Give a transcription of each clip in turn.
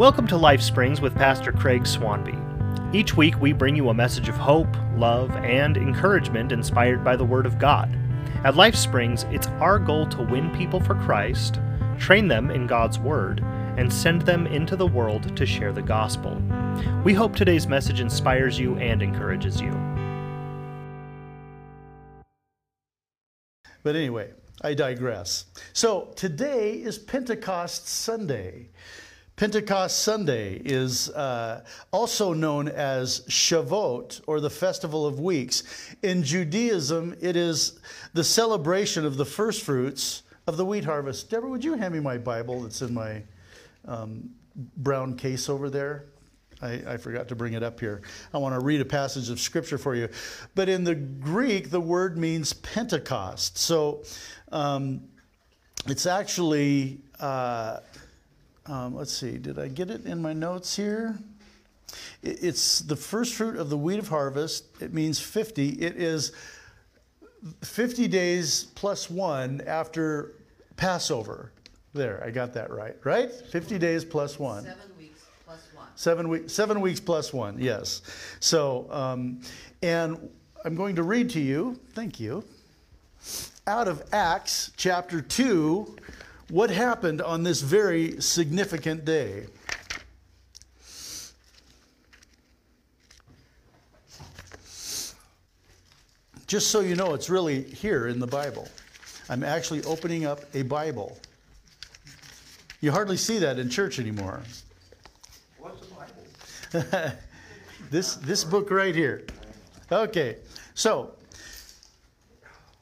Welcome to Life Springs with Pastor Craig Swanby. Each week we bring you a message of hope, love, and encouragement inspired by the Word of God. At Life Springs, it's our goal to win people for Christ, train them in God's Word, and send them into the world to share the gospel. We hope today's message inspires you and encourages you. But anyway, I digress. So today is Pentecost Sunday. Pentecost Sunday is uh, also known as Shavuot, or the Festival of Weeks. In Judaism, it is the celebration of the first fruits of the wheat harvest. Deborah, would you hand me my Bible that's in my um, brown case over there? I, I, forgot to bring it up here. I want to read a passage of scripture for you. But in the Greek, the word means Pentecost. So um, it's actually. Uh, um, let's see, did I get it in my notes here? It's the first fruit of the wheat of harvest. It means 50. It is 50 days plus one after Passover. There, I got that right, right? 50 days plus one. Seven weeks plus one. Seven, seven weeks plus one, yes. So, um, and I'm going to read to you, thank you, out of Acts chapter 2, what happened on this very significant day. Just so you know, it's really here in the Bible. I'm actually opening up a Bible. You hardly see that in church anymore. What's the Bible? this, this book right here. Okay, so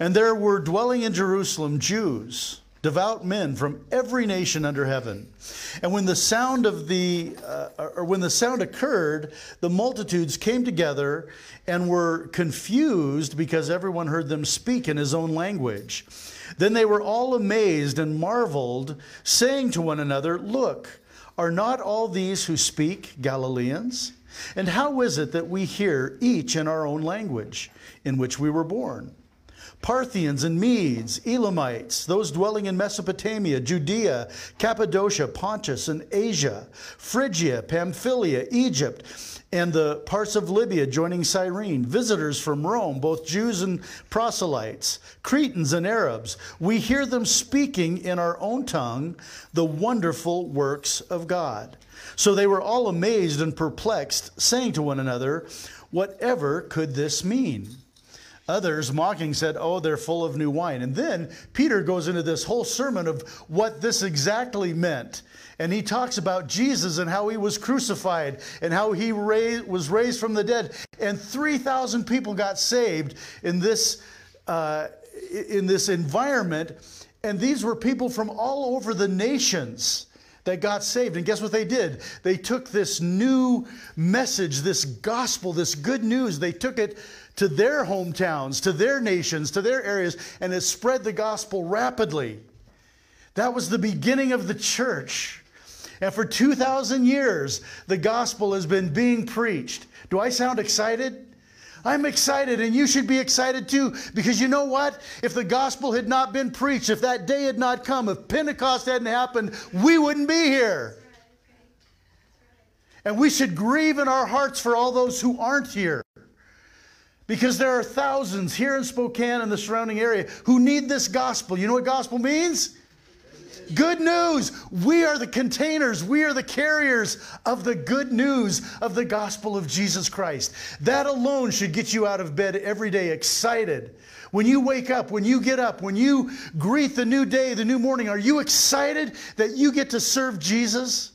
And there were dwelling in Jerusalem Jews, devout men from every nation under heaven. And when the sound of the uh, or when the sound occurred, the multitudes came together and were confused because everyone heard them speak in his own language. Then they were all amazed and marveled, saying to one another, "Look, are not all these who speak Galileans? And how is it that we hear each in our own language in which we were born?" Parthians and Medes, Elamites, those dwelling in Mesopotamia, Judea, Cappadocia, Pontus, and Asia, Phrygia, Pamphylia, Egypt, and the parts of Libya joining Cyrene, visitors from Rome, both Jews and proselytes, Cretans and Arabs. We hear them speaking in our own tongue the wonderful works of God. So they were all amazed and perplexed, saying to one another, Whatever could this mean? Others, mocking, said, Oh, they're full of new wine. And then Peter goes into this whole sermon of what this exactly meant. And he talks about Jesus and how he was crucified and how he raised, was raised from the dead. And 3,000 people got saved in this, uh, in this environment. And these were people from all over the nations that got saved. And guess what they did? They took this new message, this gospel, this good news, they took it to their hometowns, to their nations, to their areas, and it spread the gospel rapidly. That was the beginning of the church. And for 2,000 years, the gospel has been being preached. Do I sound excited? I'm excited, and you should be excited too, because you know what? If the gospel had not been preached, if that day had not come, if Pentecost hadn't happened, we wouldn't be here. And we should grieve in our hearts for all those who aren't here. Because there are thousands here in Spokane and the surrounding area who need this gospel. You know what gospel means? Good news. We are the containers, we are the carriers of the good news of the gospel of Jesus Christ. That alone should get you out of bed every day excited. When you wake up, when you get up, when you greet the new day, the new morning, are you excited that you get to serve Jesus?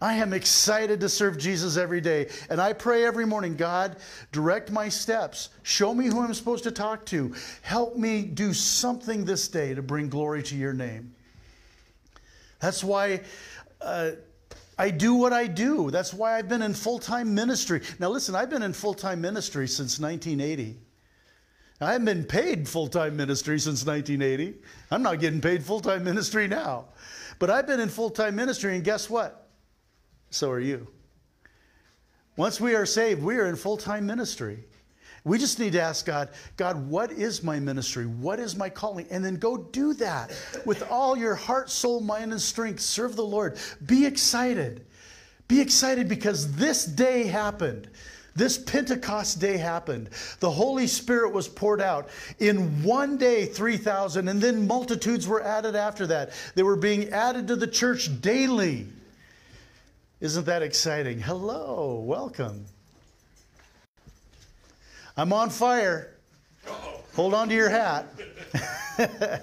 I am excited to serve Jesus every day. And I pray every morning, God, direct my steps. Show me who I'm supposed to talk to. Help me do something this day to bring glory to your name. That's why uh, I do what I do. That's why I've been in full time ministry. Now, listen, I've been in full time ministry since 1980. I haven't been paid full time ministry since 1980. I'm not getting paid full time ministry now. But I've been in full time ministry, and guess what? So are you. Once we are saved, we are in full time ministry. We just need to ask God, God, what is my ministry? What is my calling? And then go do that with all your heart, soul, mind, and strength. Serve the Lord. Be excited. Be excited because this day happened. This Pentecost day happened. The Holy Spirit was poured out. In one day, 3,000, and then multitudes were added after that. They were being added to the church daily. Isn't that exciting? Hello, welcome. I'm on fire. Hold on to your hat.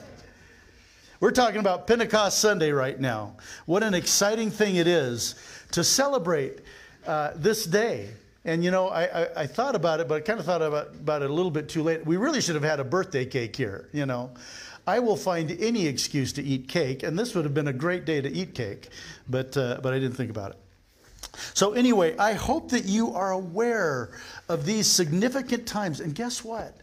We're talking about Pentecost Sunday right now. What an exciting thing it is to celebrate uh, this day. And you know, I, I, I, thought about it, but I kind of thought about, about it a little bit too late. We really should have had a birthday cake here, you know. I will find any excuse to eat cake, and this would have been a great day to eat cake, but, uh, but I didn't think about it. So, anyway, I hope that you are aware of these significant times. And guess what?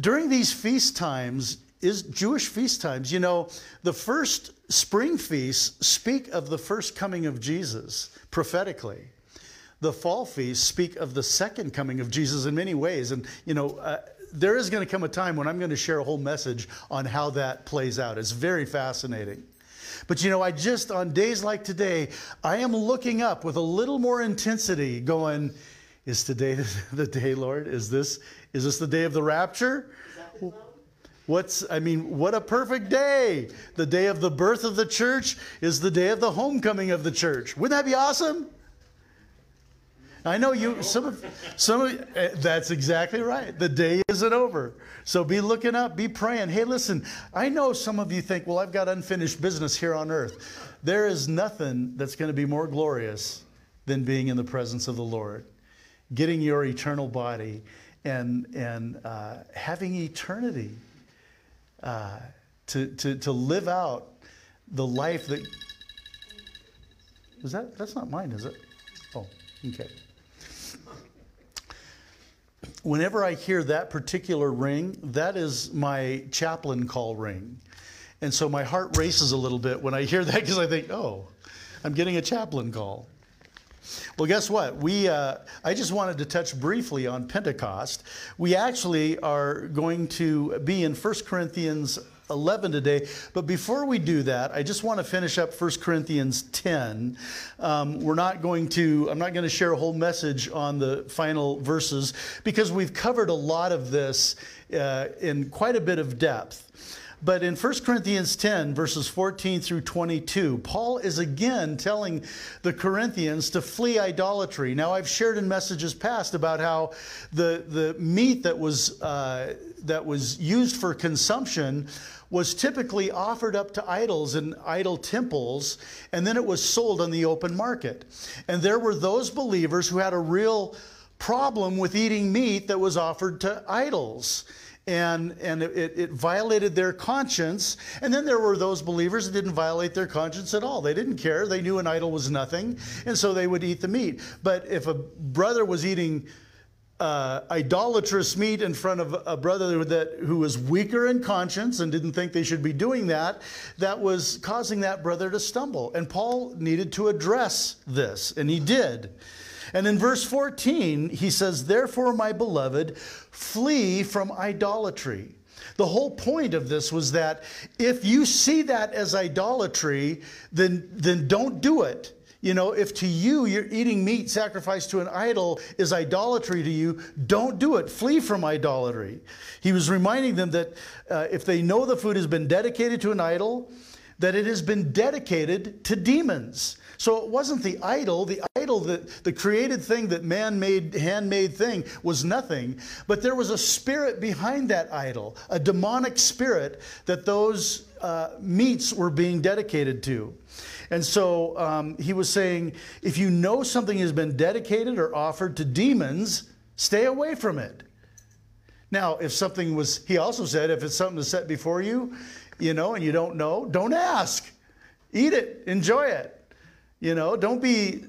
During these feast times, is Jewish feast times, you know, the first spring feasts speak of the first coming of Jesus prophetically the fall feasts speak of the second coming of Jesus in many ways. And, you know, uh, there is going to come a time when I'm going to share a whole message on how that plays out. It's very fascinating. But you know, I just, on days like today, I am looking up with a little more intensity, going, Is today the day, Lord? Is this, is this the day of the rapture? What's, I mean, what a perfect day. The day of the birth of the church is the day of the homecoming of the church. Wouldn't that be awesome? I know you. Some of, some of. Eh, that's exactly right. The day isn't over. So be looking up. Be praying. Hey, listen. I know some of you think, well, I've got unfinished business here on earth. There is nothing that's going to be more glorious than being in the presence of the Lord, getting your eternal body, and and uh, having eternity. Uh, to to to live out the life that. Is that that's not mine, is it? Oh, okay whenever I hear that particular ring, that is my chaplain call ring. And so my heart races a little bit when I hear that because I think, oh, I'm getting a chaplain call. Well, guess what? We, uh, I just wanted to touch briefly on Pentecost. We actually are going to be in 1 Corinthians 11 today. But before we do that, I just want to finish up 1 Corinthians 10. Um, we're not going to, I'm not going to share a whole message on the final verses because we've covered a lot of this uh, in quite a bit of depth. But in 1 Corinthians 10, verses 14 through 22, Paul is again telling the Corinthians to flee idolatry. Now, I've shared in messages past about how the, the meat that was, uh, that was used for consumption was typically offered up to idols in idol temples, and then it was sold on the open market. And there were those believers who had a real problem with eating meat that was offered to idols. And, and it, it violated their conscience. And then there were those believers that didn't violate their conscience at all. They didn't care. They knew an idol was nothing. And so they would eat the meat. But if a brother was eating uh, idolatrous meat in front of a brother that, who was weaker in conscience and didn't think they should be doing that, that was causing that brother to stumble. And Paul needed to address this, and he did. And in verse 14, he says, Therefore, my beloved, flee from idolatry. The whole point of this was that if you see that as idolatry, then, then don't do it. You know, if to you you're eating meat sacrificed to an idol is idolatry to you, don't do it. Flee from idolatry. He was reminding them that uh, if they know the food has been dedicated to an idol, that it has been dedicated to demons. So it wasn't the idol. The idol, the, the created thing that man made, handmade thing, was nothing. But there was a spirit behind that idol, a demonic spirit that those uh, meats were being dedicated to. And so um, he was saying if you know something has been dedicated or offered to demons, stay away from it. Now, if something was, he also said, if it's something that's set before you, you know, and you don't know, don't ask. Eat it, enjoy it. You know, don't be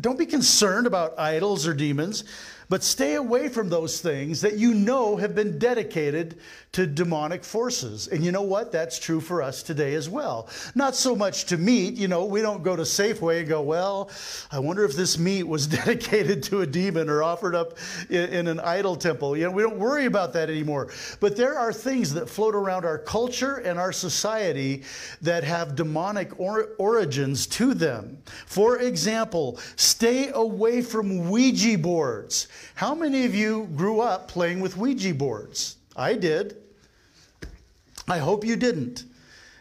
don't be concerned about idols or demons, but stay away from those things that you know have been dedicated to demonic forces. And you know what? That's true for us today as well. Not so much to meat, you know, we don't go to Safeway and go, well, I wonder if this meat was dedicated to a demon or offered up in, in an idol temple. You know, we don't worry about that anymore. But there are things that float around our culture and our society that have demonic or- origins to them. For example, stay away from Ouija boards. How many of you grew up playing with Ouija boards? I did. I hope you didn't,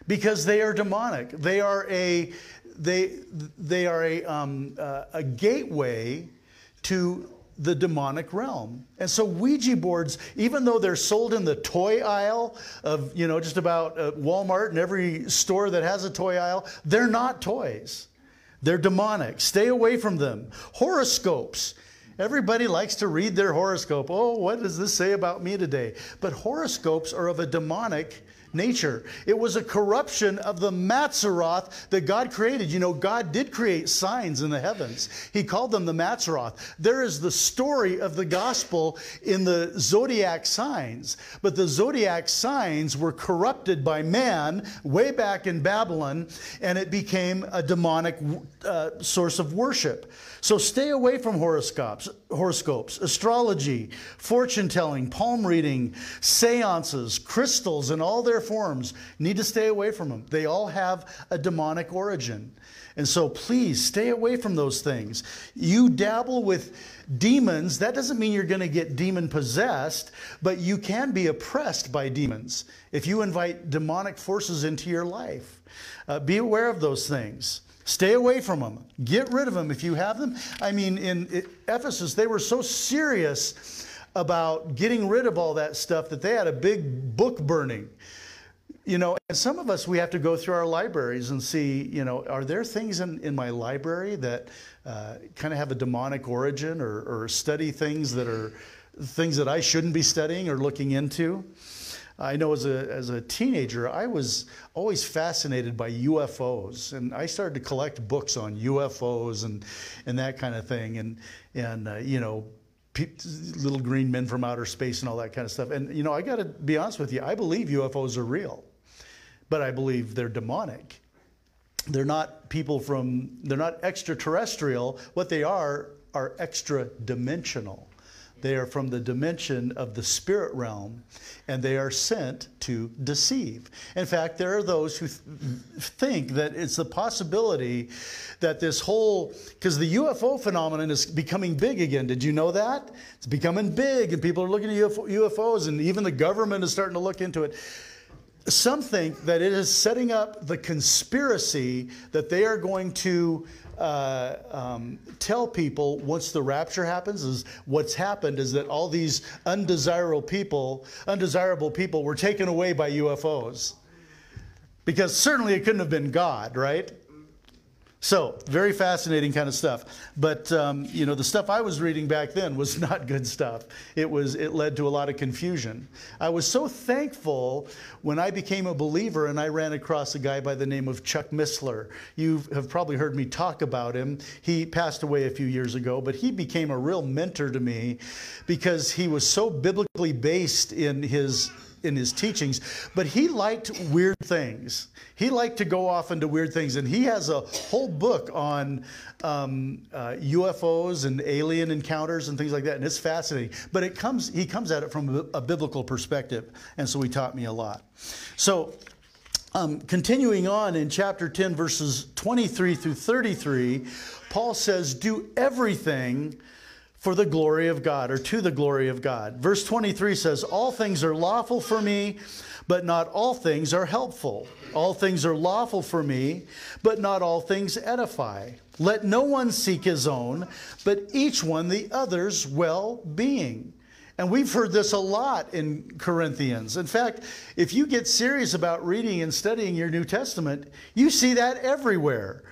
because they are demonic. They are a they they are a um, uh, a gateway to the demonic realm. And so Ouija boards, even though they're sold in the toy aisle of you know just about uh, Walmart and every store that has a toy aisle, they're not toys. They're demonic. Stay away from them. Horoscopes. Everybody likes to read their horoscope. Oh, what does this say about me today? But horoscopes are of a demonic nature. It was a corruption of the Mazzaroth that God created. You know, God did create signs in the heavens. He called them the Mazzaroth. There is the story of the gospel in the zodiac signs, but the zodiac signs were corrupted by man way back in Babylon, and it became a demonic uh, source of worship. So stay away from horoscopes, horoscopes, astrology, fortune telling, palm reading, seances, crystals, and all their forms. Need to stay away from them. They all have a demonic origin. And so please stay away from those things. You dabble with demons, that doesn't mean you're going to get demon possessed, but you can be oppressed by demons if you invite demonic forces into your life. Uh, be aware of those things. Stay away from them. Get rid of them if you have them. I mean, in Ephesus, they were so serious about getting rid of all that stuff that they had a big book burning. You know, and some of us, we have to go through our libraries and see, you know, are there things in, in my library that uh, kind of have a demonic origin or, or study things that are things that I shouldn't be studying or looking into? I know as a, as a teenager, I was always fascinated by UFOs, and I started to collect books on UFOs and, and that kind of thing, and, and uh, you know, little green men from outer space and all that kind of stuff. And, you know, I got to be honest with you, I believe UFOs are real, but I believe they're demonic. They're not people from, they're not extraterrestrial. What they are are extra dimensional. They are from the dimension of the spirit realm, and they are sent to deceive. In fact, there are those who th- think that it's the possibility that this whole, because the UFO phenomenon is becoming big again. Did you know that? It's becoming big, and people are looking at UFO, UFOs, and even the government is starting to look into it. Some think that it is setting up the conspiracy that they are going to uh, um, tell people once the rapture happens is what's happened is that all these undesirable people, undesirable people were taken away by UFOs. Because certainly it couldn't have been God, right? So, very fascinating kind of stuff. But um, you know, the stuff I was reading back then was not good stuff. It was it led to a lot of confusion. I was so thankful when I became a believer and I ran across a guy by the name of Chuck Missler. You have probably heard me talk about him. He passed away a few years ago, but he became a real mentor to me because he was so biblically based in his in his teachings, but he liked weird things. He liked to go off into weird things, and he has a whole book on um, uh, UFOs and alien encounters and things like that, and it's fascinating. But it comes, he comes at it from a, a biblical perspective, and so he taught me a lot. So. Um, continuing on in chapter 10, verses 23 through 33, Paul says, Do everything for the glory of God or to the glory of God. Verse 23 says, All things are lawful for me, but not all things are helpful. All things are lawful for me, but not all things edify. Let no one seek his own, but each one the other's well being. And we've heard this a lot in Corinthians. In fact, if you get serious about reading and studying your New Testament, you see that everywhere.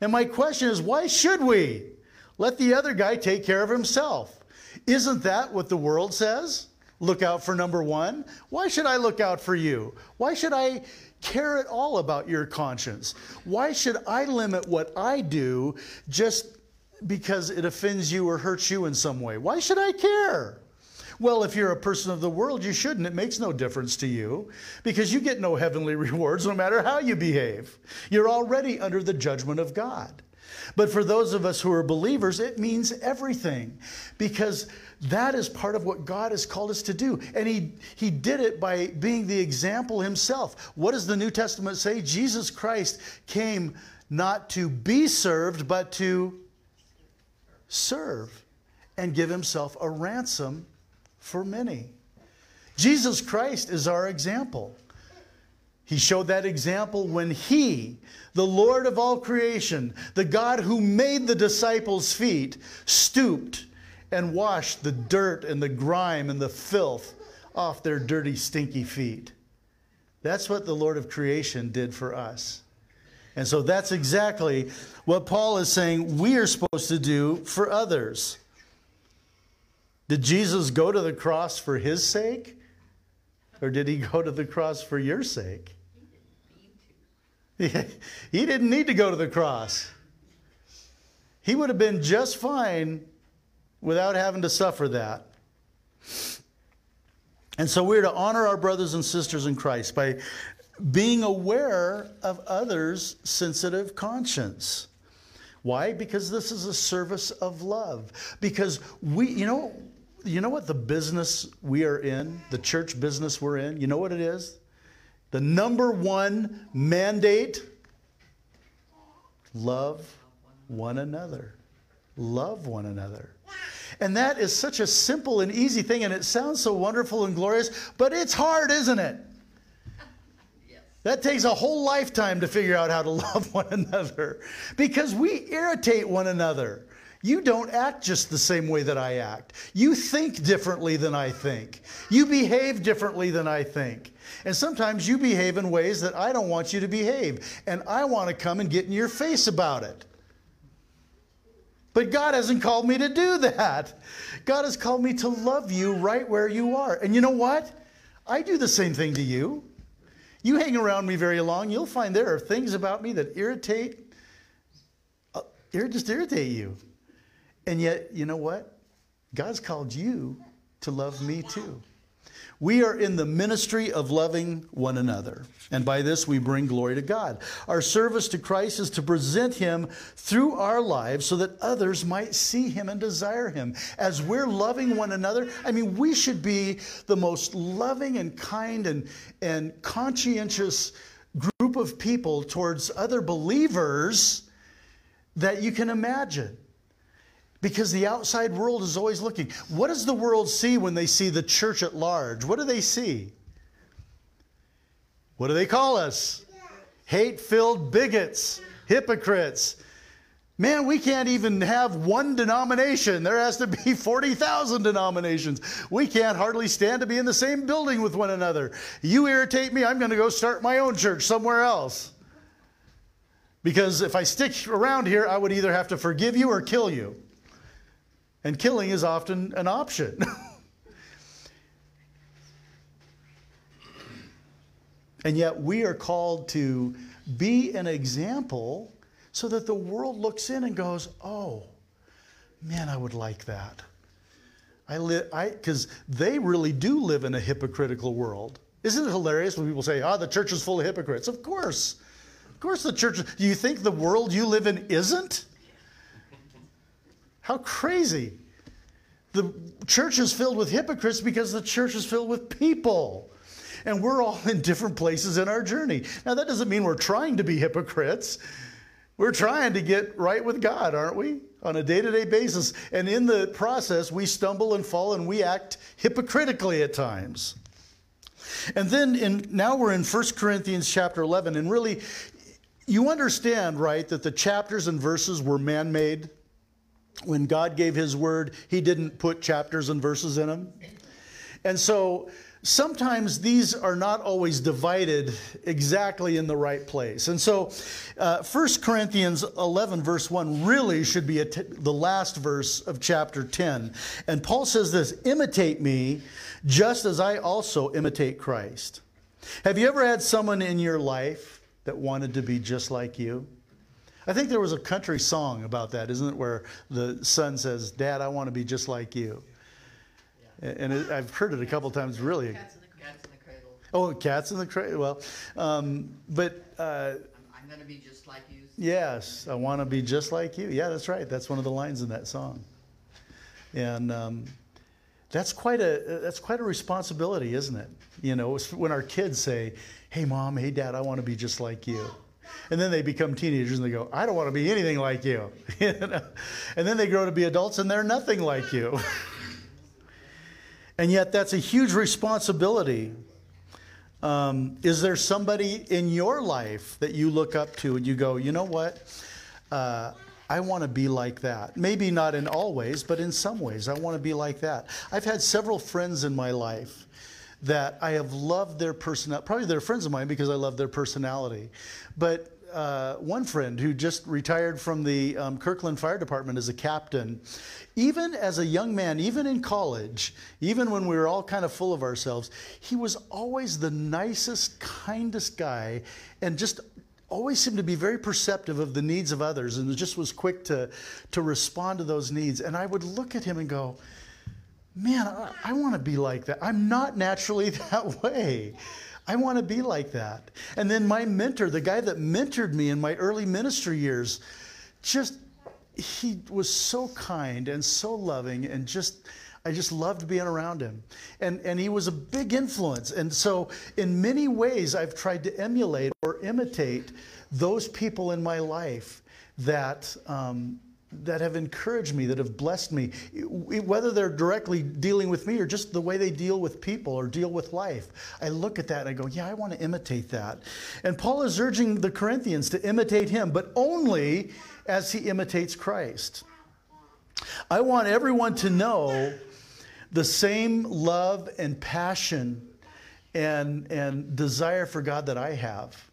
And my question is why should we? Let the other guy take care of himself. Isn't that what the world says? look out for number one? Why should I look out for you? Why should I care at all about your conscience? Why should I limit what I do just because it offends you or hurts you in some way? Why should I care? Well, if you're a person of the world, you shouldn't. It makes no difference to you because you get no heavenly rewards no matter how you behave. You're already under the judgment of God. But for those of us who are believers, it means everything because that is part of what God has called us to do. And he, he did it by being the example himself. What does the New Testament say? Jesus Christ came not to be served, but to serve and give himself a ransom for many. Jesus Christ is our example. He showed that example when he, the Lord of all creation, the God who made the disciples' feet, stooped and washed the dirt and the grime and the filth off their dirty, stinky feet. That's what the Lord of creation did for us. And so that's exactly what Paul is saying we are supposed to do for others. Did Jesus go to the cross for his sake? Or did he go to the cross for your sake? He didn't need to go to the cross. He would have been just fine without having to suffer that. And so we're to honor our brothers and sisters in Christ by being aware of others' sensitive conscience. Why? Because this is a service of love. Because we, you know, you know what the business we are in, the church business we're in, you know what it is? The number one mandate love one another. Love one another. And that is such a simple and easy thing, and it sounds so wonderful and glorious, but it's hard, isn't it? That takes a whole lifetime to figure out how to love one another because we irritate one another. You don't act just the same way that I act. You think differently than I think. You behave differently than I think. And sometimes you behave in ways that I don't want you to behave. And I want to come and get in your face about it. But God hasn't called me to do that. God has called me to love you right where you are. And you know what? I do the same thing to you. You hang around me very long, you'll find there are things about me that irritate, uh, just irritate you. And yet, you know what? God's called you to love me too. We are in the ministry of loving one another. And by this, we bring glory to God. Our service to Christ is to present Him through our lives so that others might see Him and desire Him. As we're loving one another, I mean, we should be the most loving and kind and, and conscientious group of people towards other believers that you can imagine because the outside world is always looking. What does the world see when they see the church at large? What do they see? What do they call us? Hate filled bigots, hypocrites. Man, we can't even have one denomination. There has to be 40,000 denominations. We can't hardly stand to be in the same building with one another. You irritate me, I'm going to go start my own church somewhere else. Because if I stick around here, I would either have to forgive you or kill you. And killing is often an option. and yet we are called to be an example so that the world looks in and goes, oh, man, I would like that. I live, I, because they really do live in a hypocritical world. Isn't it hilarious when people say, oh, the church is full of hypocrites? Of course. Of course, the church, do you think the world you live in isn't? How crazy. The church is filled with hypocrites because the church is filled with people. And we're all in different places in our journey. Now, that doesn't mean we're trying to be hypocrites. We're trying to get right with God, aren't we? On a day to day basis. And in the process, we stumble and fall and we act hypocritically at times. And then in, now we're in 1 Corinthians chapter 11. And really, you understand, right, that the chapters and verses were man made? When God gave his word, he didn't put chapters and verses in them. And so sometimes these are not always divided exactly in the right place. And so uh, 1 Corinthians 11, verse 1, really should be the last verse of chapter 10. And Paul says this Imitate me just as I also imitate Christ. Have you ever had someone in your life that wanted to be just like you? I think there was a country song about that, isn't it? Where the son says, Dad, I want to be just like you. And it, I've heard it a couple times, really. Cats in the, cats in the cradle. Oh, cats in the cradle. Well, um, but uh, I'm, I'm gonna be just like you. yes, I want to be just like you. Yeah, that's right. That's one of the lines in that song. And um, that's quite a that's quite a responsibility, isn't it? You know, when our kids say, "Hey, mom, hey, dad, I want to be just like you." And then they become teenagers and they go, I don't want to be anything like you. And then they grow to be adults and they're nothing like you. and yet, that's a huge responsibility. Um, is there somebody in your life that you look up to and you go, you know what? Uh, I want to be like that. Maybe not in all ways, but in some ways, I want to be like that. I've had several friends in my life that I have loved their personality. Probably they're friends of mine because I love their personality. But uh, one friend who just retired from the um, Kirkland Fire Department as a captain, even as a young man, even in college, even when we were all kind of full of ourselves, he was always the nicest, kindest guy and just always seemed to be very perceptive of the needs of others and just was quick to, to respond to those needs. And I would look at him and go, man, I, I want to be like that. I'm not naturally that way. I want to be like that. And then my mentor, the guy that mentored me in my early ministry years, just, he was so kind and so loving and just, I just loved being around him. And, and he was a big influence. And so, in many ways, I've tried to emulate or imitate those people in my life that, um, that have encouraged me, that have blessed me, whether they're directly dealing with me or just the way they deal with people or deal with life. I look at that and I go, yeah, I want to imitate that. And Paul is urging the Corinthians to imitate him, but only as he imitates Christ. I want everyone to know the same love and passion and, and desire for God that I have.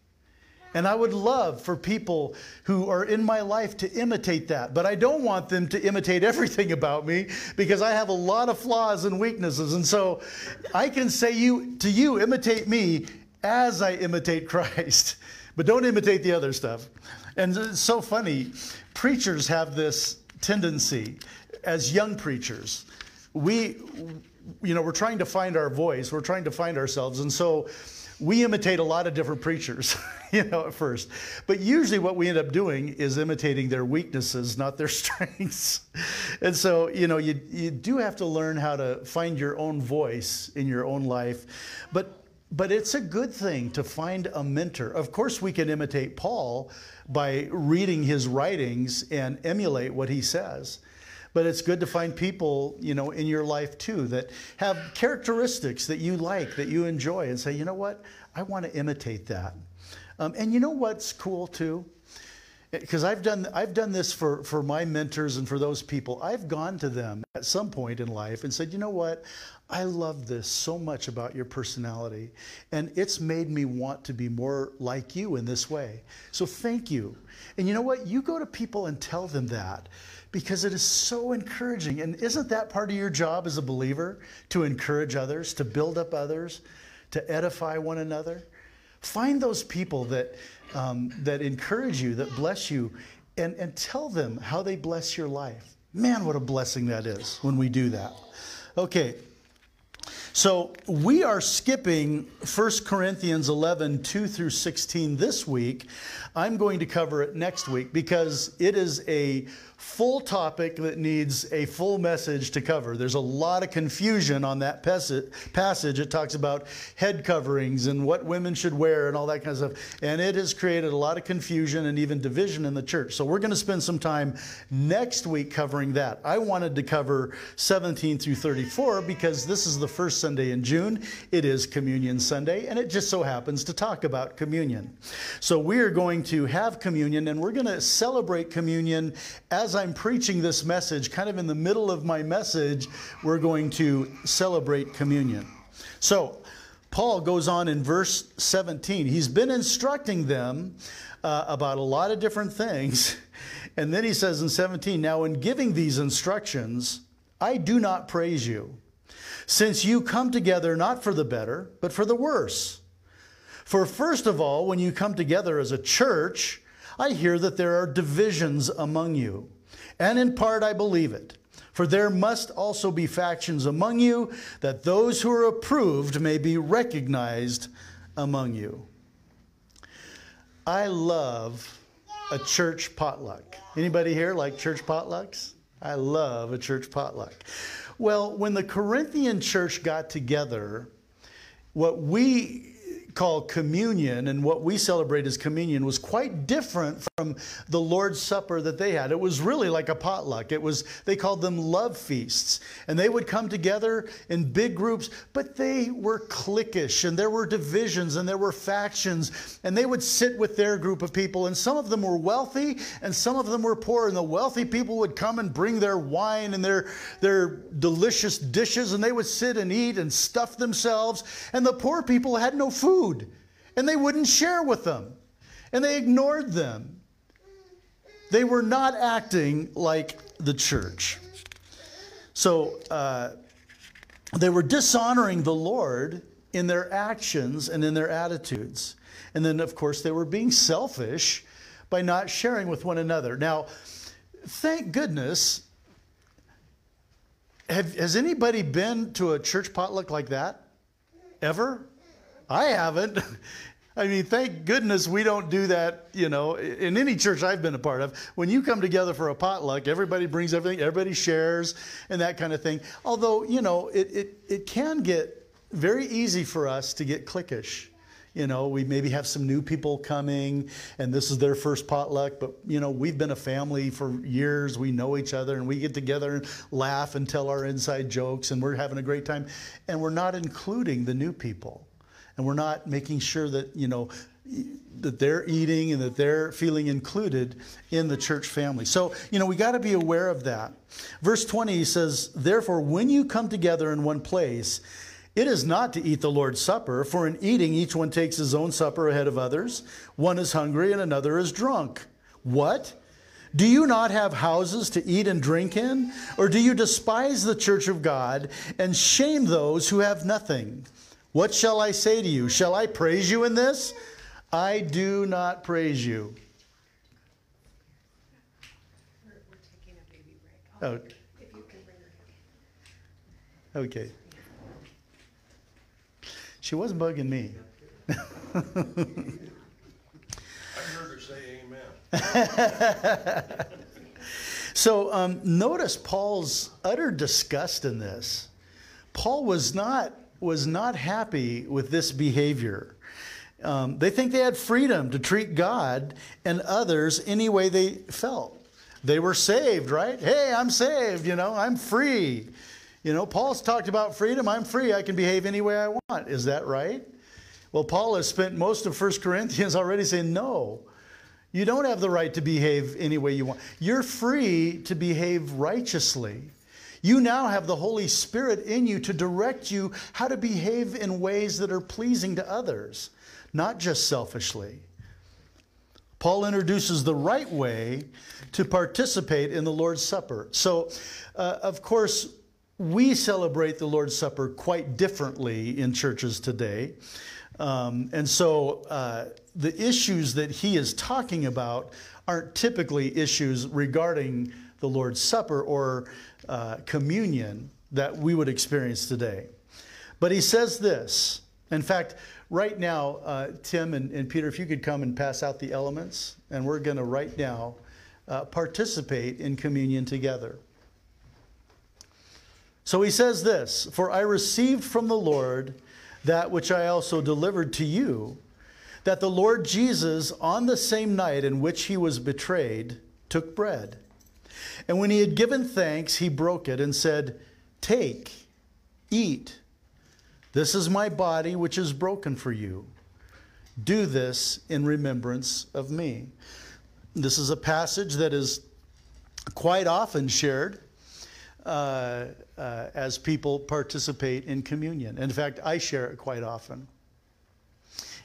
And I would love for people who are in my life to imitate that. But I don't want them to imitate everything about me because I have a lot of flaws and weaknesses. And so I can say you to you, imitate me as I imitate Christ. But don't imitate the other stuff. And it's so funny. Preachers have this tendency as young preachers. We you know, we're trying to find our voice, we're trying to find ourselves. And so we imitate a lot of different preachers, you know, at first. But usually what we end up doing is imitating their weaknesses, not their strengths. And so, you know, you, you do have to learn how to find your own voice in your own life. But but it's a good thing to find a mentor. Of course, we can imitate Paul by reading his writings and emulate what he says. But it's good to find people, you know, in your life too that have characteristics that you like, that you enjoy, and say, you know what, I want to imitate that. Um, and you know what's cool too? Because I've done, I've done this for, for my mentors and for those people. I've gone to them at some point in life and said, you know what? I love this so much about your personality, and it's made me want to be more like you in this way. So thank you. And you know what? You go to people and tell them that because it is so encouraging. And isn't that part of your job as a believer to encourage others, to build up others, to edify one another? Find those people that, um, that encourage you, that bless you, and, and tell them how they bless your life. Man, what a blessing that is when we do that. Okay, so we are skipping 1 Corinthians 11, 2 through 16 this week. I'm going to cover it next week because it is a full topic that needs a full message to cover. There's a lot of confusion on that passage. It talks about head coverings and what women should wear and all that kind of stuff. And it has created a lot of confusion and even division in the church. So we're going to spend some time next week covering that. I wanted to cover 17 through 34 because this is the first Sunday in June. It is Communion Sunday, and it just so happens to talk about communion. So we are going to have communion and we're going to celebrate communion as as I'm preaching this message, kind of in the middle of my message, we're going to celebrate communion. So, Paul goes on in verse 17. He's been instructing them uh, about a lot of different things. And then he says in 17, Now, in giving these instructions, I do not praise you, since you come together not for the better, but for the worse. For first of all, when you come together as a church, I hear that there are divisions among you. And in part, I believe it. For there must also be factions among you, that those who are approved may be recognized among you. I love a church potluck. Anybody here like church potlucks? I love a church potluck. Well, when the Corinthian church got together, what we call communion and what we celebrate as communion was quite different from the Lord's Supper that they had. It was really like a potluck. It was they called them love feasts. And they would come together in big groups, but they were cliquish and there were divisions and there were factions and they would sit with their group of people and some of them were wealthy and some of them were poor and the wealthy people would come and bring their wine and their their delicious dishes and they would sit and eat and stuff themselves and the poor people had no food food and they wouldn't share with them and they ignored them. They were not acting like the church. So uh, they were dishonoring the Lord in their actions and in their attitudes. And then, of course, they were being selfish by not sharing with one another. Now, thank goodness. Have, has anybody been to a church potluck like that? Ever? I haven't. I mean, thank goodness we don't do that, you know, in any church I've been a part of. When you come together for a potluck, everybody brings everything, everybody shares, and that kind of thing. Although, you know, it, it, it can get very easy for us to get cliquish. You know, we maybe have some new people coming and this is their first potluck, but you know, we've been a family for years. We know each other and we get together and laugh and tell our inside jokes and we're having a great time. And we're not including the new people and we're not making sure that, you know, that they're eating and that they're feeling included in the church family. So, you know, we got to be aware of that. Verse 20 he says, Therefore, when you come together in one place, it is not to eat the Lord's Supper, for in eating each one takes his own supper ahead of others. One is hungry and another is drunk. What? Do you not have houses to eat and drink in? Or do you despise the church of God and shame those who have nothing? What shall I say to you? Shall I praise you in this? I do not praise you. Oh. Okay. She was bugging me. I heard her say amen. so um, notice Paul's utter disgust in this. Paul was not was not happy with this behavior. Um, they think they had freedom to treat God and others any way they felt. They were saved, right? Hey, I'm saved, you know, I'm free. You know, Paul's talked about freedom. I'm free. I can behave any way I want. Is that right? Well, Paul has spent most of 1 Corinthians already saying, no, you don't have the right to behave any way you want. You're free to behave righteously. You now have the Holy Spirit in you to direct you how to behave in ways that are pleasing to others, not just selfishly. Paul introduces the right way to participate in the Lord's Supper. So, uh, of course, we celebrate the Lord's Supper quite differently in churches today. Um, and so uh, the issues that he is talking about aren't typically issues regarding the Lord's Supper or uh, communion that we would experience today. But he says this. In fact, right now, uh, Tim and, and, Peter, if you could come and pass out the elements, and we're going to right now uh, participate in communion together. So he says this For I received from the Lord that which I also delivered to you, that the Lord Jesus, on the same night in which he was betrayed, took bread. And when he had given thanks, he broke it and said, Take, eat. This is my body, which is broken for you. Do this in remembrance of me. This is a passage that is quite often shared uh, uh, as people participate in communion. In fact, I share it quite often.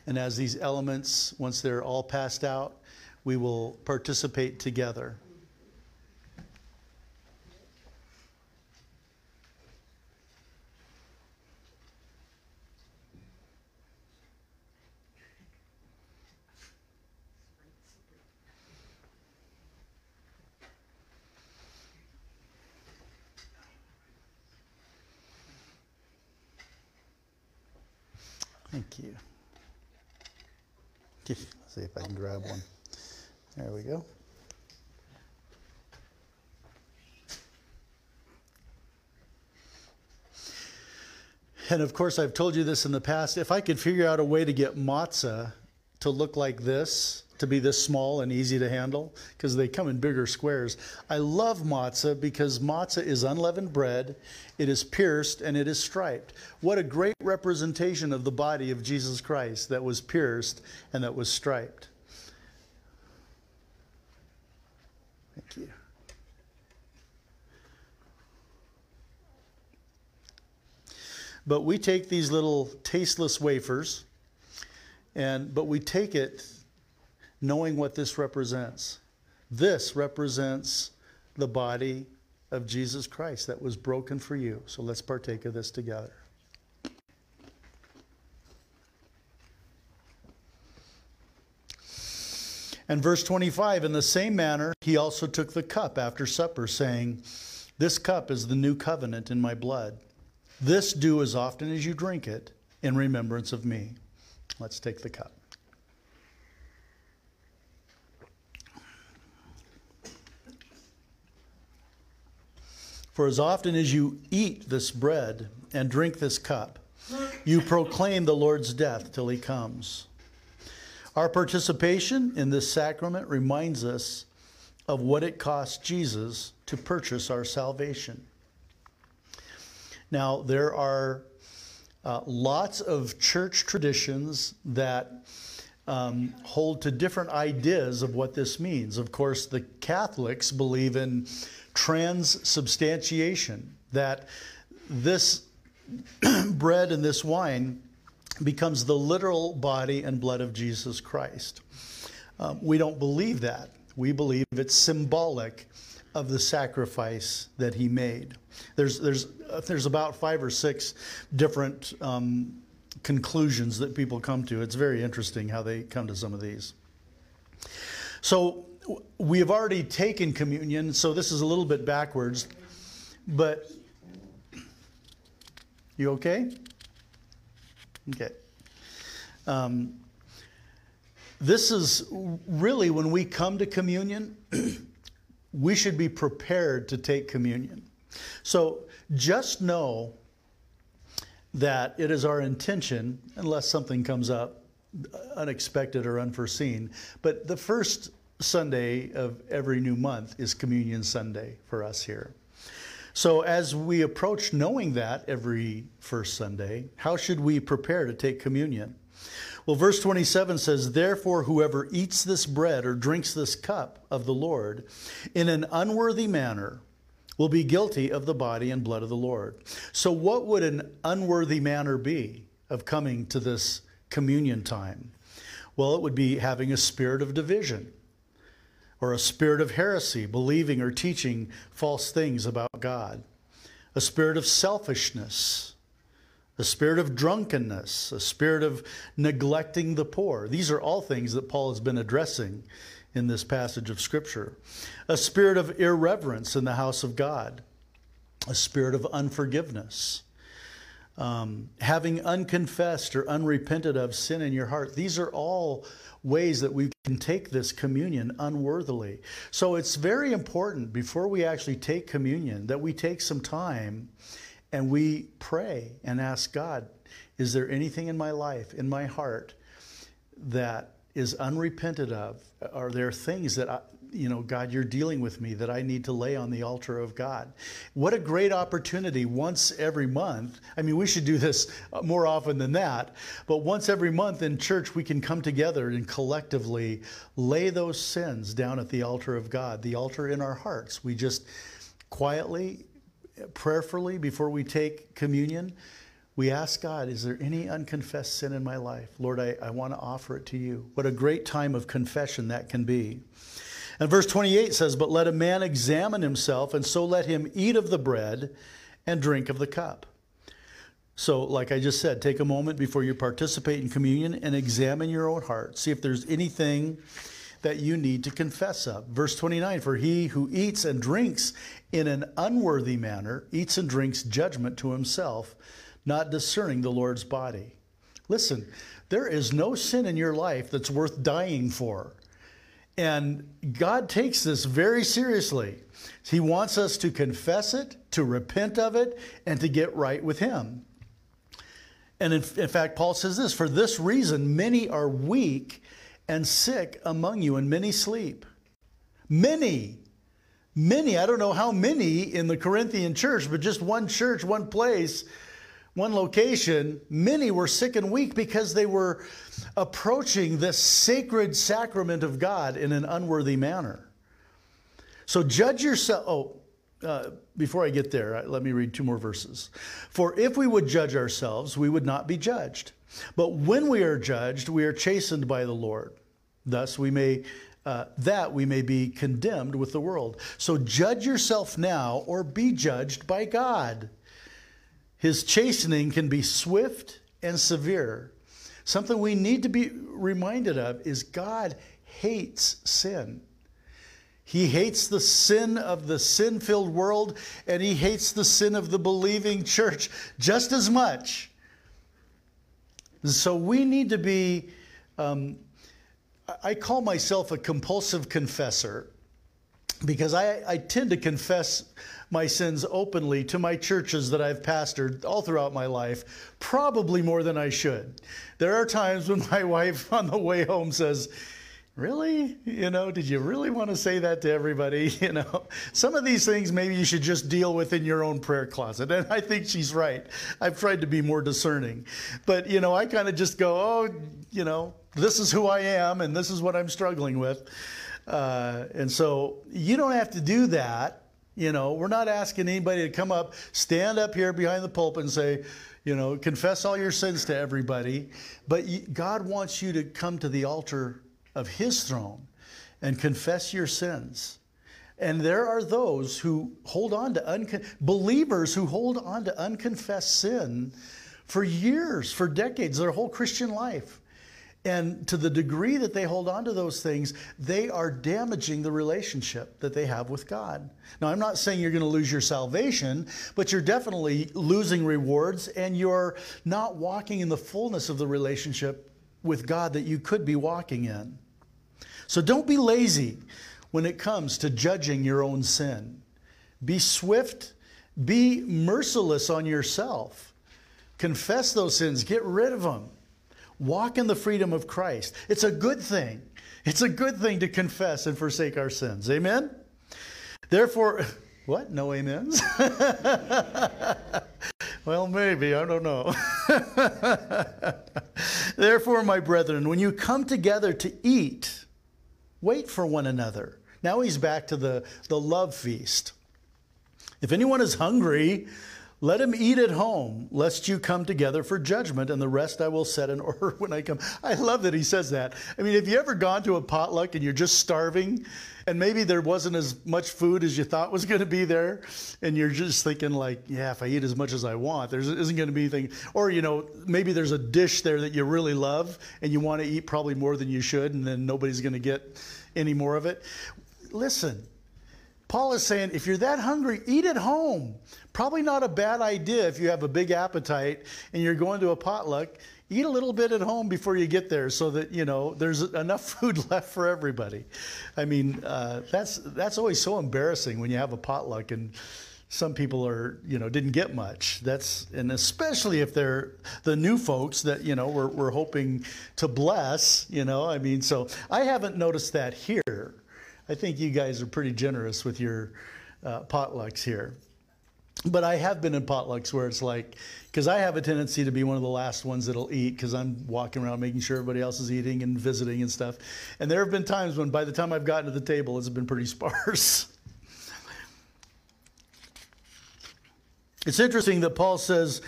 And as these elements, once they're all passed out, we will participate together. Thank you. Let's see if I can grab one. There we go. And of course, I've told you this in the past. If I could figure out a way to get matzah to look like this, to be this small and easy to handle, because they come in bigger squares. I love matzah because matzah is unleavened bread, it is pierced, and it is striped. What a great representation of the body of Jesus Christ that was pierced and that was striped. Thank you. But we take these little tasteless wafers, and but we take it knowing what this represents. This represents the body of Jesus Christ that was broken for you. So let's partake of this together. And verse 25, in the same manner, he also took the cup after supper, saying, This cup is the new covenant in my blood. This do as often as you drink it in remembrance of me. Let's take the cup. For as often as you eat this bread and drink this cup, you proclaim the Lord's death till he comes. Our participation in this sacrament reminds us of what it cost Jesus to purchase our salvation. Now, there are uh, lots of church traditions that um, hold to different ideas of what this means. Of course, the Catholics believe in transubstantiation, that this bread and this wine becomes the literal body and blood of Jesus Christ. Um, we don't believe that. We believe it's symbolic of the sacrifice that he made. There's, there's, there's about five or six different um, conclusions that people come to. It's very interesting how they come to some of these. So we have already taken communion, so this is a little bit backwards, but you okay? Okay. Um, this is really when we come to communion, we should be prepared to take communion. So just know that it is our intention, unless something comes up unexpected or unforeseen, but the first Sunday of every new month is Communion Sunday for us here. So, as we approach knowing that every first Sunday, how should we prepare to take communion? Well, verse 27 says, Therefore, whoever eats this bread or drinks this cup of the Lord in an unworthy manner will be guilty of the body and blood of the Lord. So, what would an unworthy manner be of coming to this communion time? Well, it would be having a spirit of division or a spirit of heresy, believing or teaching false things about God, a spirit of selfishness, a spirit of drunkenness, a spirit of neglecting the poor. These are all things that Paul has been addressing in this passage of Scripture. A spirit of irreverence in the house of God, a spirit of unforgiveness. Um, having unconfessed or unrepented of sin in your heart. These are all ways that we can take this communion unworthily. So it's very important before we actually take communion that we take some time and we pray and ask God, is there anything in my life, in my heart, that is unrepented of? Are there things that I, you know, God, you're dealing with me that I need to lay on the altar of God. What a great opportunity once every month. I mean, we should do this more often than that, but once every month in church, we can come together and collectively lay those sins down at the altar of God, the altar in our hearts. We just quietly, prayerfully, before we take communion, we ask God, is there any unconfessed sin in my life? Lord, I, I want to offer it to you. What a great time of confession that can be. And verse 28 says, But let a man examine himself, and so let him eat of the bread and drink of the cup. So, like I just said, take a moment before you participate in communion and examine your own heart. See if there's anything that you need to confess of. Verse 29 For he who eats and drinks in an unworthy manner eats and drinks judgment to himself, not discerning the Lord's body. Listen, there is no sin in your life that's worth dying for. And God takes this very seriously. He wants us to confess it, to repent of it, and to get right with Him. And in, in, fact, Paul says this For this reason, many are weak and sick among you, and many sleep. Many. Many. I don't know how many in the Corinthian church, but just one church, one place, one location. Many were sick and weak because they were approaching the sacred sacrament of God in an unworthy manner. So judge yourself. Oh, uh, before I get there, uh, let me read two more verses. For if we would judge ourselves, we would not be judged. But when we are judged, we are chastened by the Lord. Thus, we may uh, that we may be condemned with the world. So judge yourself now, or be judged by God. His chastening can be swift and severe. Something we need to be reminded of is God hates sin. He hates the sin of the sin filled world, and he hates the sin of the believing church just as much. So we need to be, um, I call myself a compulsive confessor because I, I tend to confess my sins openly to my churches that I've pastored all throughout my life, probably more than I should. There are times when my wife on the way home says, Really? You know, did you really want to say that to everybody? You know, some of these things maybe you should just deal with in your own prayer closet. And I think she's right. I've tried to be more discerning. But, you know, I kind of just go, oh, you know, this is who I am and this is what I'm struggling with. Uh, and so you don't have to do that. You know, we're not asking anybody to come up, stand up here behind the pulpit and say, you know, confess all your sins to everybody. But God wants you to come to the altar of his throne and confess your sins. And there are those who hold on to uncon- believers who hold on to unconfessed sin for years, for decades, their whole Christian life. And to the degree that they hold on to those things, they are damaging the relationship that they have with God. Now, I'm not saying you're going to lose your salvation, but you're definitely losing rewards and you're not walking in the fullness of the relationship with God that you could be walking in. So don't be lazy when it comes to judging your own sin. Be swift, be merciless on yourself. Confess those sins, get rid of them. Walk in the freedom of Christ. It's a good thing. It's a good thing to confess and forsake our sins. Amen? Therefore, what? No amens? well, maybe. I don't know. Therefore, my brethren, when you come together to eat, Wait for one another. Now he's back to the, the love feast. If anyone is hungry, let him eat at home, lest you come together for judgment, and the rest I will set in order when I come. I love that he says that. I mean, have you ever gone to a potluck and you're just starving, and maybe there wasn't as much food as you thought was going to be there, and you're just thinking, like, yeah, if I eat as much as I want, there isn't going to be anything. Or, you know, maybe there's a dish there that you really love, and you want to eat probably more than you should, and then nobody's going to get any more of it. Listen, Paul is saying if you're that hungry, eat at home. Probably not a bad idea if you have a big appetite and you're going to a potluck. Eat a little bit at home before you get there so that, you know, there's enough food left for everybody. I mean, uh, that's, that's always so embarrassing when you have a potluck and some people are you know didn't get much that's and especially if they're the new folks that you know we're, we're hoping to bless you know i mean so i haven't noticed that here i think you guys are pretty generous with your uh, potlucks here but i have been in potlucks where it's like because i have a tendency to be one of the last ones that'll eat because i'm walking around making sure everybody else is eating and visiting and stuff and there have been times when by the time i've gotten to the table it's been pretty sparse It's interesting that Paul says,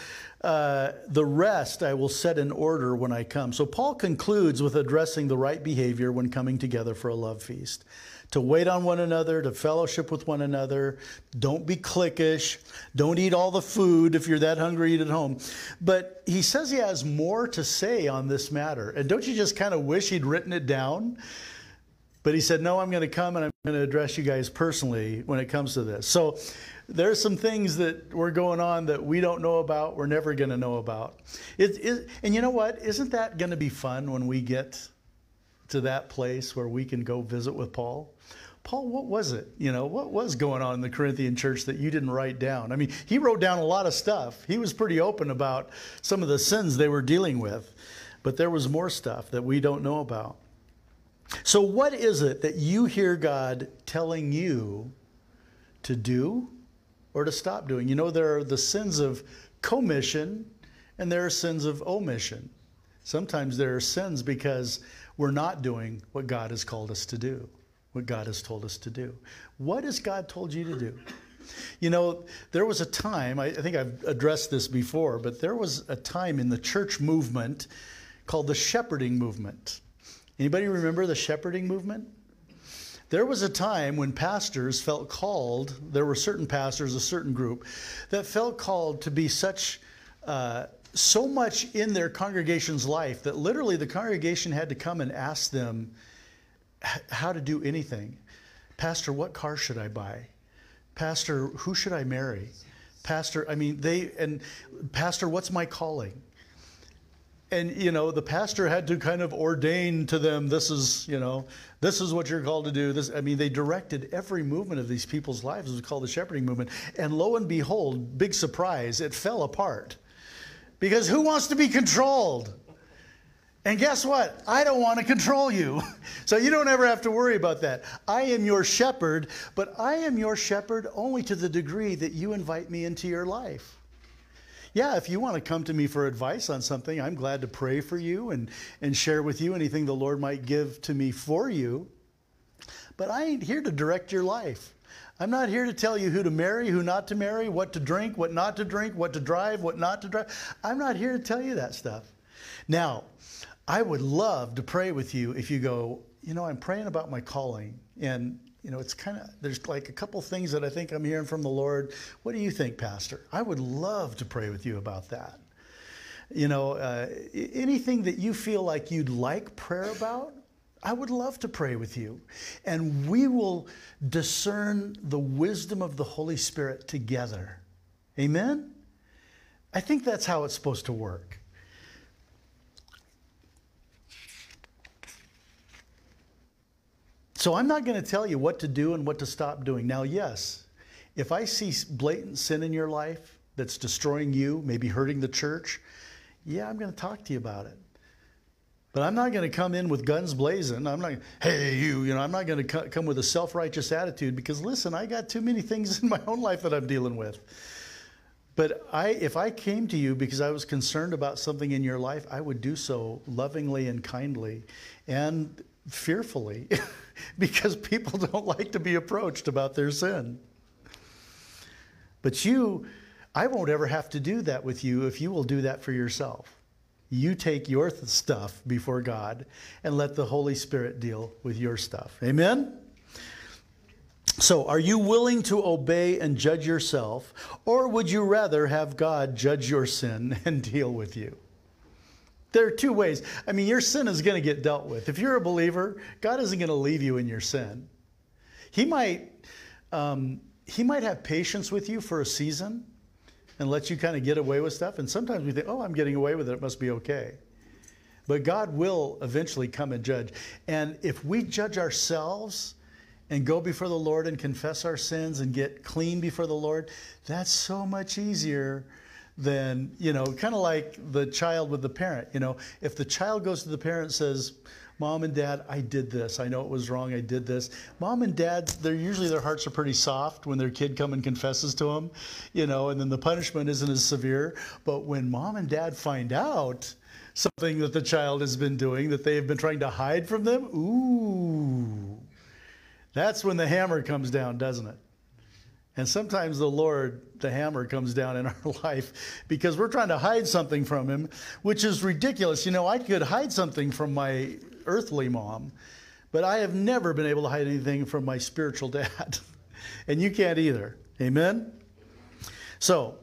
uh, the rest I will set in order when I come. So Paul concludes with addressing the right behavior when coming together for a love feast. To wait on one another, to fellowship with one another. Don't be cliquish. Don't eat all the food. If you're that hungry, eat at home. But he says he has more to say on this matter. And don't you just kind of wish he'd written it down? But he said, No, I'm going to come and I'm going to address you guys personally when it comes to this. So there's some things that were going on that we don't know about, we're never going to know about. It, it, and you know what? Isn't that going to be fun when we get to that place where we can go visit with Paul? Paul, what was it? You know, what was going on in the Corinthian church that you didn't write down? I mean, he wrote down a lot of stuff. He was pretty open about some of the sins they were dealing with, but there was more stuff that we don't know about. So, what is it that you hear God telling you to do or to stop doing? You know, there are the sins of commission and there are sins of omission. Sometimes there are sins because we're not doing what God has called us to do, what God has told us to do. What has God told you to do? You know, there was a time, I think I've addressed this before, but there was a time in the church movement called the shepherding movement. Anybody remember the shepherding movement? There was a time when pastors felt called, there were certain pastors, a certain group, that felt called to be such, uh, so much in their congregation's life that literally the congregation had to come and ask them how to do anything. Pastor, what car should I buy? Pastor, who should I marry? Pastor, I mean, they, and Pastor, what's my calling? and you know the pastor had to kind of ordain to them this is you know this is what you're called to do this i mean they directed every movement of these people's lives it was called the shepherding movement and lo and behold big surprise it fell apart because who wants to be controlled and guess what? I don't want to control you. So you don't ever have to worry about that. I am your shepherd, but I am your shepherd only to the degree that you invite me into your life yeah, if you want to come to me for advice on something, I'm glad to pray for you and, and share with you anything the Lord might give to me for you. But I ain't here to direct your life. I'm not here to tell you who to marry, who not to marry, what to drink, what not to drink, what to drive, what not to drive. I'm not here to tell you that stuff. Now, I would love to pray with you if you go, you know, I'm praying about my calling and you know, it's kind of, there's like a couple things that I think I'm hearing from the Lord. What do you think, Pastor? I would love to pray with you about that. You know, uh, anything that you feel like you'd like prayer about, I would love to pray with you. And we will discern the wisdom of the Holy Spirit together. Amen? I think that's how it's supposed to work. So I'm not going to tell you what to do and what to stop doing. Now, yes, if I see blatant sin in your life that's destroying you, maybe hurting the church, yeah, I'm going to talk to you about it. But I'm not going to come in with guns blazing. I'm not, hey, you, you know, I'm not going to come with a self righteous attitude because listen, I got too many things in my own life that I'm dealing with. But I, if I came to you because I was concerned about something in your life, I would do so lovingly and kindly and fearfully. because people don't like to be approached about their sin. But you, I won't ever have to do that with you if you will do that for yourself. You take your stuff before God and let the Holy Spirit deal with your stuff. Amen? So, are you willing to obey and judge yourself, or would you rather have God judge your sin and deal with you? There are two ways. I mean, your sin is going to get dealt with. If you're a believer, God isn't going to leave you in your sin. He might, um, he might have patience with you for a season and let you kind of get away with stuff. And sometimes we think, oh, I'm getting away with it. It must be okay. But God will eventually come and judge. And if we judge ourselves and go before the Lord and confess our sins and get clean before the Lord, that's so much easier than, you know, kind of like the child with the parent. You know, if the child goes to the parent and says, Mom and Dad, I did this. I know it was wrong. I did this. Mom and Dad, they're usually their hearts are pretty soft when their kid come and confesses to them, you know, and then the punishment isn't as severe. But when Mom and Dad find out something that the child has been doing that they have been trying to hide from them, ooh, that's when the hammer comes down, doesn't it? And sometimes the Lord, the hammer comes down in our life because we're trying to hide something from Him, which is ridiculous. You know, I could hide something from my earthly mom, but I have never been able to hide anything from my spiritual dad. and you can't either. Amen? So,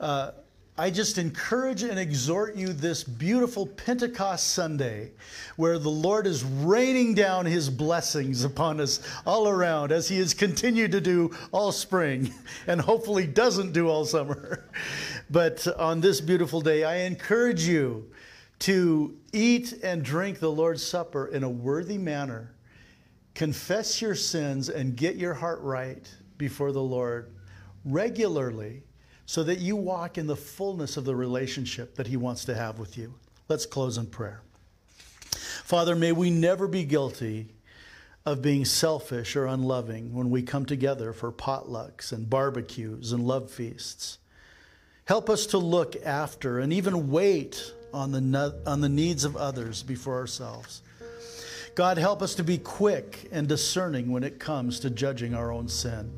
uh, I just encourage and exhort you this beautiful Pentecost Sunday, where the Lord is raining down his blessings upon us all around, as he has continued to do all spring and hopefully doesn't do all summer. But on this beautiful day, I encourage you to eat and drink the Lord's Supper in a worthy manner. Confess your sins and get your heart right before the Lord regularly so that you walk in the fullness of the relationship that He wants to have with you. Let's close in prayer. Father, may we never be guilty of being selfish or unloving when we come together for potlucks and barbecues and love feasts. Help us to look after and even wait on the, on the needs of others before ourselves. God, help us to be quick and discerning when it comes to judging our own sin.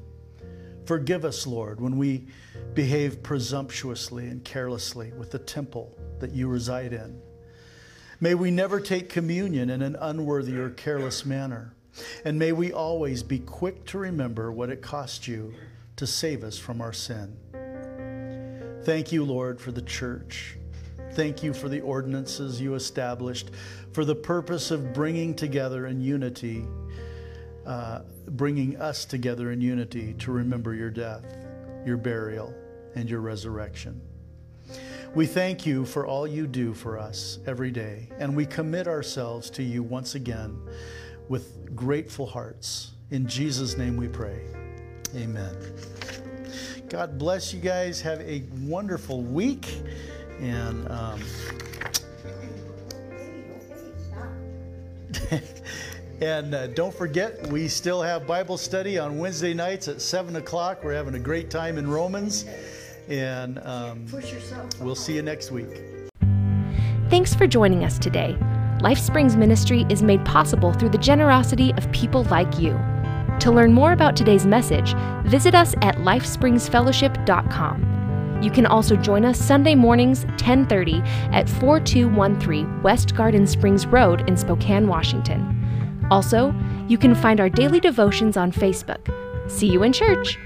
Forgive us, Lord, when we behave presumptuously and carelessly with the temple that you reside in. May we never take communion in an unworthy or careless manner. And may we always be quick to remember what it cost you to save us from our sin. Thank you, Lord, for the church. Thank you for the ordinances you established for the purpose of bringing together in unity, uh, bringing us together in unity to remember your death, your burial, and your resurrection. We thank you for all you do for us every day, and we commit ourselves to you once again with grateful hearts. In Jesus' name we pray. Amen. God bless you guys. Have a wonderful week. And um, and uh, don't forget, we still have Bible study on Wednesday nights at 7 o'clock. We're having a great time in Romans. And um, we'll see you next week. Thanks for joining us today. Life Springs Ministry is made possible through the generosity of people like you. To learn more about today's message, visit us at lifespringsfellowship.com. You can also join us Sunday mornings 10:30 at 4213 West Garden Springs Road in Spokane, Washington. Also, you can find our daily devotions on Facebook. See you in church.